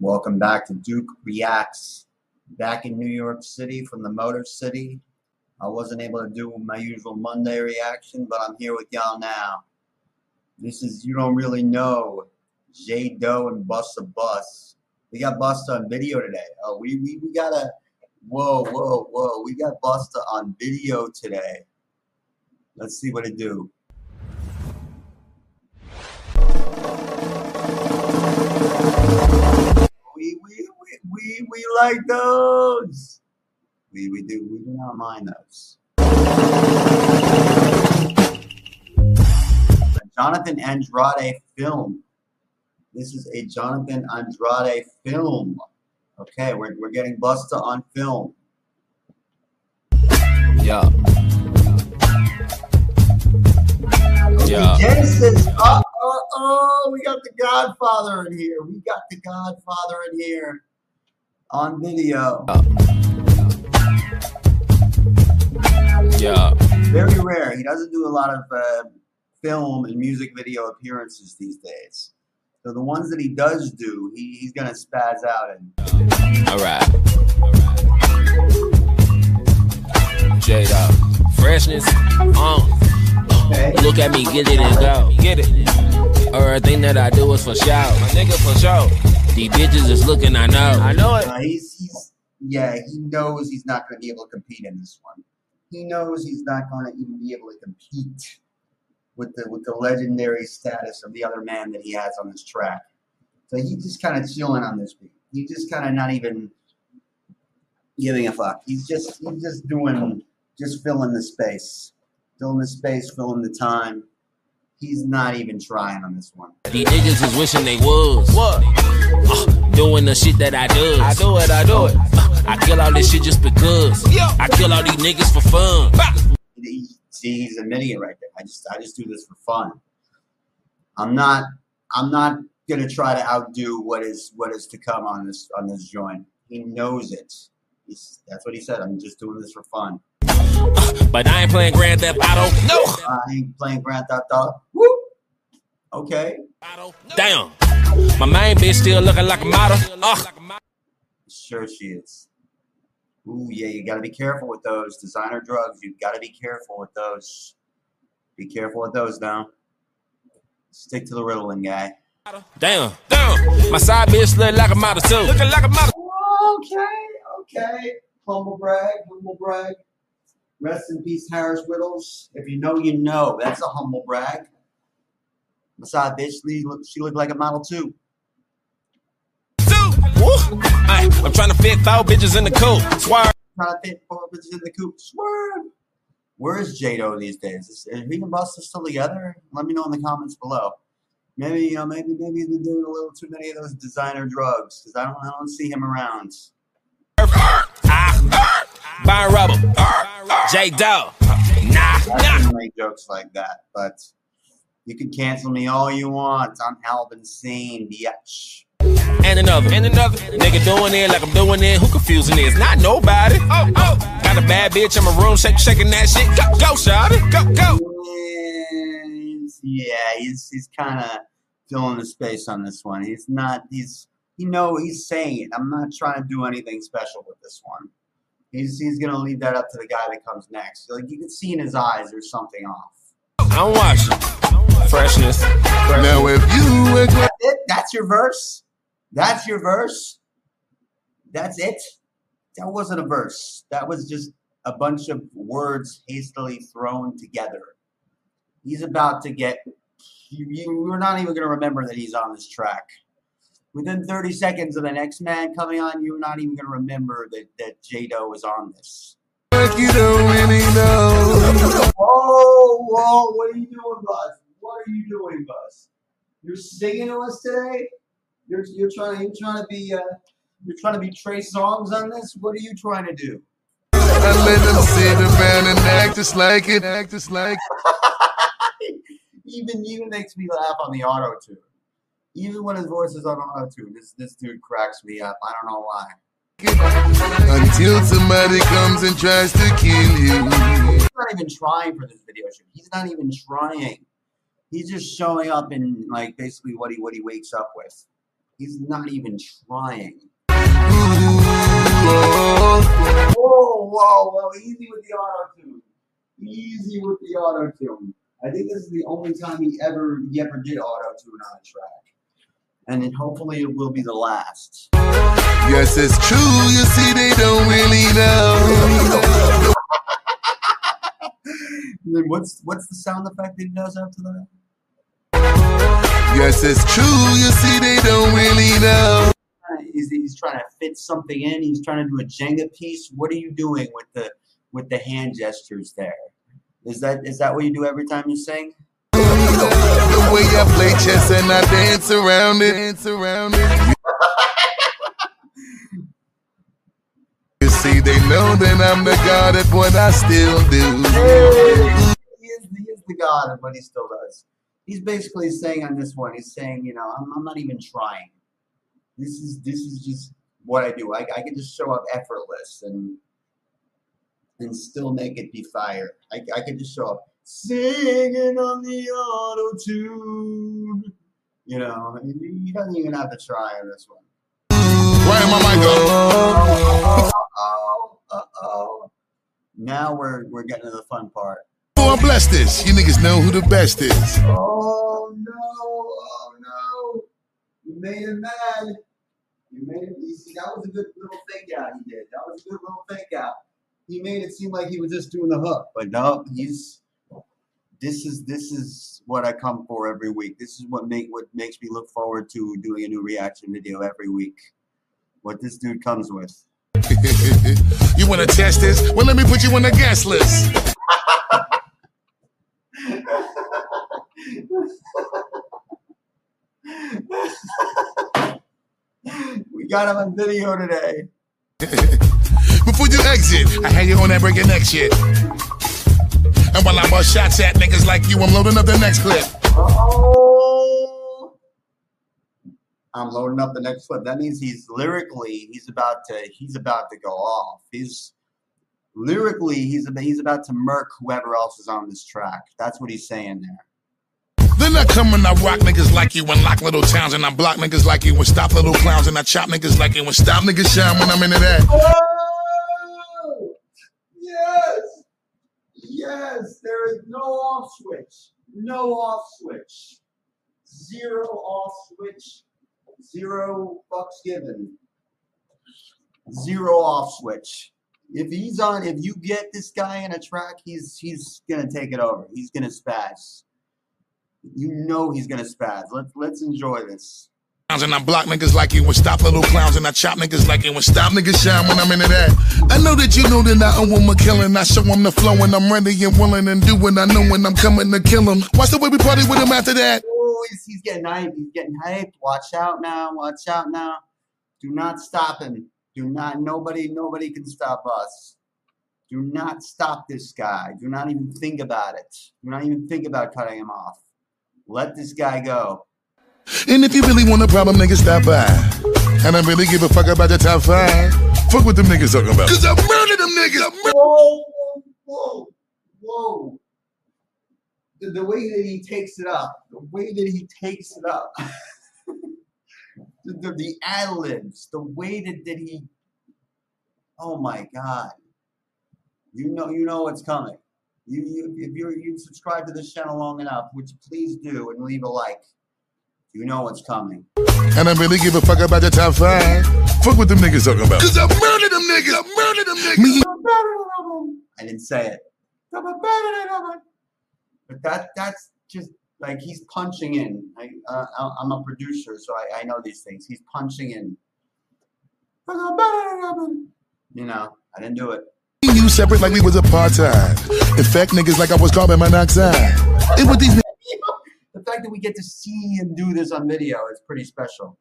Welcome back to Duke Reacts. Back in New York City from the Motor City. I wasn't able to do my usual Monday reaction, but I'm here with y'all now. This is You Don't Really Know, J Doe and Busta Bus. We got Busta on video today. Oh, we, we, we got a, whoa, whoa, whoa. We got Busta on video today. Let's see what it do. Like those. We, we do we do not mind those. Jonathan Andrade film. This is a Jonathan Andrade film. Okay, we're, we're getting Busta on film. Yeah. Yeah. Genesis. Oh, uh, oh, uh, oh, uh, we got the Godfather in here. We got the Godfather in here on video. Yeah. Very rare. He doesn't do a lot of uh, film and music video appearances these days. So the ones that he does do, he, he's gonna spaz out and All right. Jade up. Freshness. Uh. okay. Look at me, get it and go. Get it. Everything that I do is for show. My nigga for show. These bitches is looking, I know. I know Uh, he's, he's yeah, he knows he's not gonna be able to compete in this one. He knows he's not gonna even be able to compete with the with the legendary status of the other man that he has on this track. So he's just kind of chilling on this beat. He's just kind of not even giving a fuck. He's just he's just doing just filling the space, filling the space, filling the time. He's not even trying on this one. These niggas is wishing they was. What? Uh, doing the shit that I do. I do it, I do it. Uh, I kill all this shit just because. I kill all these niggas for fun. He- see, he's admitting it right there. I just I just do this for fun. I'm not I'm not gonna try to outdo what is what is to come on this on this joint. He knows it. He's, that's what he said. I'm just doing this for fun. But I ain't playing Grand Theft Auto. No. I ain't playing Grand Theft Auto. Woo! Okay. Damn. My main bitch still looking like a model. Ugh. Sure she is. Ooh, yeah, you gotta be careful with those. Designer drugs, you gotta be careful with those. Be careful with those now. Stick to the Ritalin guy. Damn. Damn. My side bitch look like a model too. Looking like a model. Okay, okay. Humble brag, humble brag. Rest in peace, Harris Wittels. If you know, you know. That's a humble brag. Besides, bitch, she looked, she looked like a model too. Woo. I'm trying to fit four bitches in the coat. Swear. Trying to fit four bitches in the coop. Swerve. Where's J Doe these days? Is, is he and Busta still together? Let me know in the comments below. Maybe you know, maybe maybe he's been doing a little too many of those designer drugs because I don't I don't see him around. Byron Rubble. J Doe. Nah. I Nah. can make jokes like that, but you can cancel me all you want. I'm Alvin Sane, bitch. And another. And another. Nigga doing it like I'm doing it. Who confusing is? Not nobody. Oh, oh. Got a bad bitch in my room shake, shaking that shit. Go, go, shawty. Go, go. Yeah, he's he's kind of filling the space on this one. He's not. He's you know he's saying it. I'm not trying to do anything special with this one. He's he's gonna leave that up to the guy that comes next. Like you can see in his eyes, there's something off. I'm watching. Freshness. Now if you were That's it. That's your verse. That's your verse. That's it. That wasn't a verse. That was just a bunch of words hastily thrown together. He's about to get. You, you, you're not even going to remember that he's on this track. Within 30 seconds of the next man coming on, you're not even going to remember that, that J Doe is on this. like you don't really know. Whoa, whoa, what are you doing, Buzz? What are you doing, Buzz? You're singing to us today? You're, you're trying to you're trying to be uh, you're trying to be Trey Songz on this? What are you trying to do? I let them sit around and act just like it, act just like even you makes me laugh on the auto tune. Even when his voice is on auto tune, this this dude cracks me up. I don't know why. Until somebody comes and tries to kill you. He's not even trying for this video shoot. He's not even trying. He's just showing up in like basically what he what he wakes up with. He's not even trying. Whoa, whoa, whoa! Easy with the auto tune. Easy with the auto tune. I think this is the only time he ever he ever did auto tune on a track, and then hopefully it will be the last. Yes, it's true. You see, they don't really know. And then what's what's the sound effect that he does after that? Yes, it's true. You see, they don't really know. He's, he's trying to fit something in. He's trying to do a Jenga piece. What are you doing with the with the hand gestures there? Is that is that what you do every time you sing? Way I play chess and I dance around it, dance around it. You see, they know that I'm the god at what I still do. He is, he is the god of what he still does. He's basically saying on this one, he's saying, you know, I'm, I'm not even trying. This is this is just what I do. I, I can just show up effortless and and still make it be fire. I, I can just show up singing on the auto tune. You know, he he doesn't even have to try on this one. Where am I mic go? Uh oh, uh oh. Now we're we're getting to the fun part. Oh, I'm blessed this. You niggas know who the best is. Oh no! Oh no! You made him mad. You made him. You see, that was a good little fake out he did. That was a good little fake out. He made it seem like he was just doing the hook, but no, he's. This is this is what I come for every week. This is what make what makes me look forward to doing a new reaction video every week. What this dude comes with. you wanna test this? Well, let me put you on the guest list. we got him on video today. Before you exit, I had you on that break your neck shit. And while I bust shots at niggas like you, I'm loading up the next clip. Oh, I'm loading up the next clip. That means he's lyrically, he's about to, he's about to go off. He's lyrically, he's about, he's about to murk whoever else is on this track. That's what he's saying there. Then I come and I rock niggas like you and lock little towns and I block niggas like you and stop little clowns and I chop niggas like you and stop niggas shine when I'm into that. Oh, yes, yes. There is no off switch. No off switch. Zero off switch. Zero fucks given. Zero off switch. If he's on, if you get this guy in a track, he's he's gonna take it over. He's gonna spaz. You know he's gonna spaz. Let's let's enjoy this. And I block niggas like you and stop little clowns and I chop niggas like you and stop niggas shine when I'm into that. I know that you know that I owe 'em a woman killing. I show show 'em the flow and I'm ready and willing and do what I know when I'm coming to kill 'em. Watch the way we party with 'em after that. Oh, he's, he's getting hyped. He's getting hyped. Watch out now. Watch out now. Do not stop him. Do not. Nobody. Nobody can stop us. Do not stop this guy. Do not even think about it. Do not even think about cutting him off. Let this guy go. And if you really want a problem, niggas stop by. And I really give a fuck about the top five. Fuck what them niggas talking about. Cause I murdered them niggas. I mur- Whoa, whoa, whoa. The, the way that he takes it up, the way that he takes it up, the, the, the ad libs, the way that, that he, oh my God. You know, you know what's coming. You, you, if you're, you've subscribed to this channel long enough, which please do and leave a like, you know what's coming. And I really give a fuck about the top five. Fuck what them niggas talking about. Cause I murdered them niggas. I murdered them niggas. Me I didn't say it. But that that's just like he's punching in. I, uh, I- I'm a producer, so I, I know these things. He's punching in. You know, I didn't do it. and you separate like we was apartheid. Infect niggas like I was carbon monoxide. It was these the fact that we get to see him do this on video is pretty special.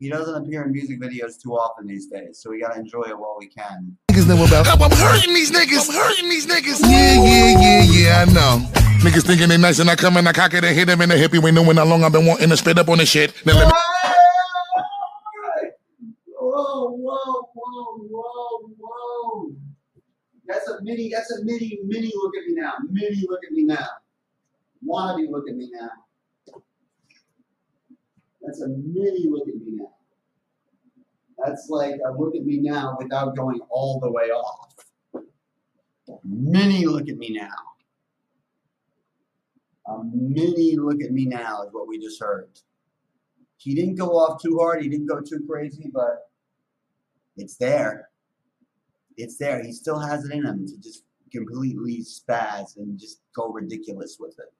He doesn't appear in music videos too often these days, so we gotta enjoy it while we can. niggas know about. I'm hurting these niggas. I'm hurting these niggas. Yeah, yeah, yeah, yeah, I know. Niggas thinking they nice and I come and I cock it and hit them in the hip. You ain't knowing how long I've been wanting to spit up on this shit. Now let me- Whoa, whoa, whoa, whoa, whoa. That's a mini, that's a mini, mini look at me now. Mini look at me now. Wannabe look at me now. That's a mini look at me now. That's like a look at me now without going all the way off. Mini look at me now. A mini look at me now is what we just heard. He didn't go off too hard. He didn't go too crazy, but it's there. It's there. He still has it in him to just completely spaz and just go ridiculous with it.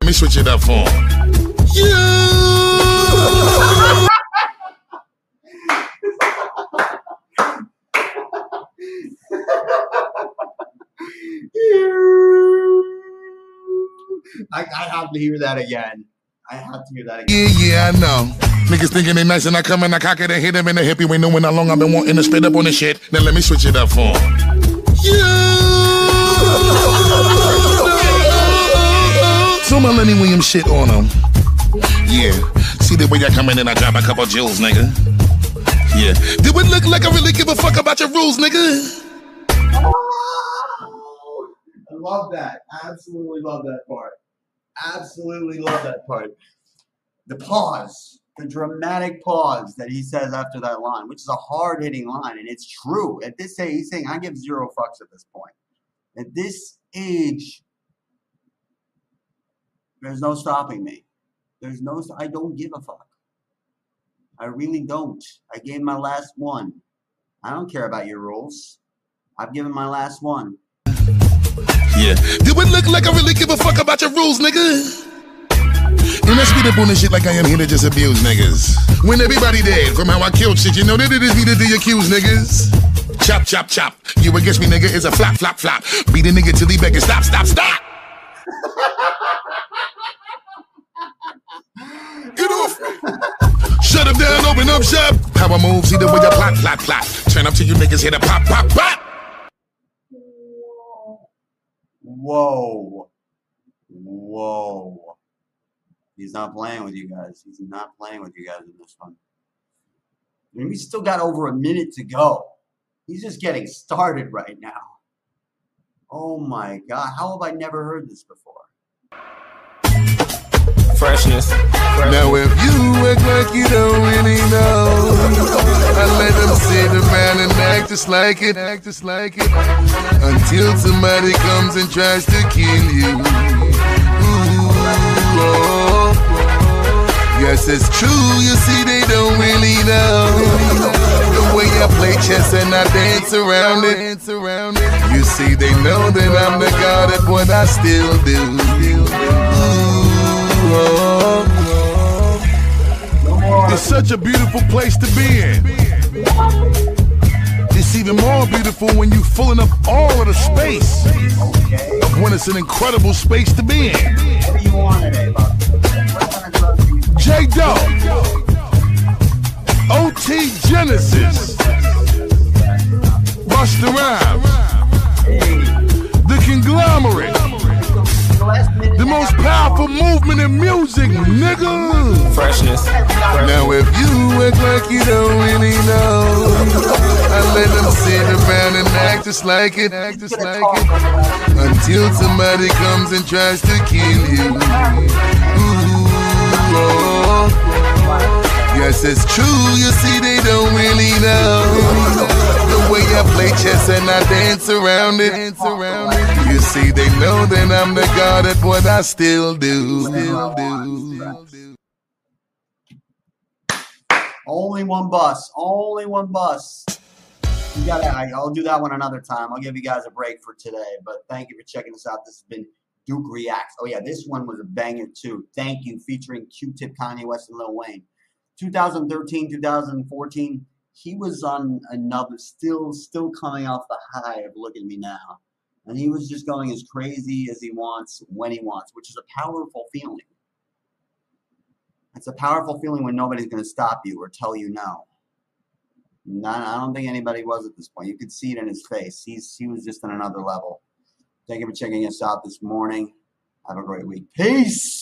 Let me switch it up for. You. I, I have to hear that again. I have to hear that again. Yeah, yeah, I know. Niggas thinking they nice and I come and I cock it and hit him in the hippie. You ain't knowing how long I've been wanting to spit up on this shit. Now let me switch it up for him. Yeah. So my Lenny Williams shit on him. Yeah. See the way I come in and I drop a couple jewels, nigga. Yeah. Do it look like I really give a fuck about your rules, nigga? I love that. Absolutely love that part. Absolutely love that part. The pause, the dramatic pause that he says after that line, which is a hard hitting line, and it's true. At this age, he's saying, I give zero fucks at this point. At this age, there's no stopping me. There's no, I don't give a fuck. I really don't. I gave my last one. I don't care about your rules. I've given my last one. Yeah. Do it look like I really give a fuck about your rules, nigga? And I speed up on this shit like I am here to just abuse niggas. When everybody dead from how I killed shit, you know that it is me to the accused niggas. Chop, chop, chop. You against me, nigga, is a flop, flop, flop. Beat a nigga till he begging, stop, stop, stop. open up shop. How I move, see the way I plot, plot, plot. Turn up to you niggas, hit a pop, pop, pop. Whoa. Whoa. He's not playing with you guys. He's not playing with you guys in this one. And we still got over a minute to go. He's just getting started right now. Oh my god, how have I never heard this before? Freshness. Now if you act like you don't really know, I let them sit around and act just like it, act just like it, until somebody comes and tries to kill you. Ooh, oh, oh. Yes, it's true. You see, they don't really know the way I play chess and I dance around it. You see, they know that I'm the god at what I still do. Ooh, oh. It's such a beautiful place to be in. It's even more beautiful when you're filling up all of the space when it's an incredible space to be in. J Doe, OT Genesis, Busta Rhymes, most powerful movement in music, nigga. Freshness. Now if you act like you don't really know, I let them sit around and act just like it, act just like it, until somebody comes and tries to kill you. Ooh, oh. oh, oh. Yes, it's true. You see, they don't really know the way play chess and I dance around it. Dance around it. You see, they know that I'm the god at what I still do. Still do. Only one bus. Only one bus. You gotta. I, I'll do that one another time. I'll give you guys a break for today. But thank you for checking us out. This has been Duke Reacts. Oh yeah, this one was a banger too. Thank you, featuring Q-Tip, Kanye West, and Lil Wayne. 2013, 2014. He was on another, still, still coming off the high of Look at Me Now, and he was just going as crazy as he wants when he wants, which is a powerful feeling. It's a powerful feeling when nobody's going to stop you or tell you no. Not, I don't think anybody was at this point. You could see it in his face. He's he was just on another level. Thank you for checking us out this morning. Have a great week. Peace.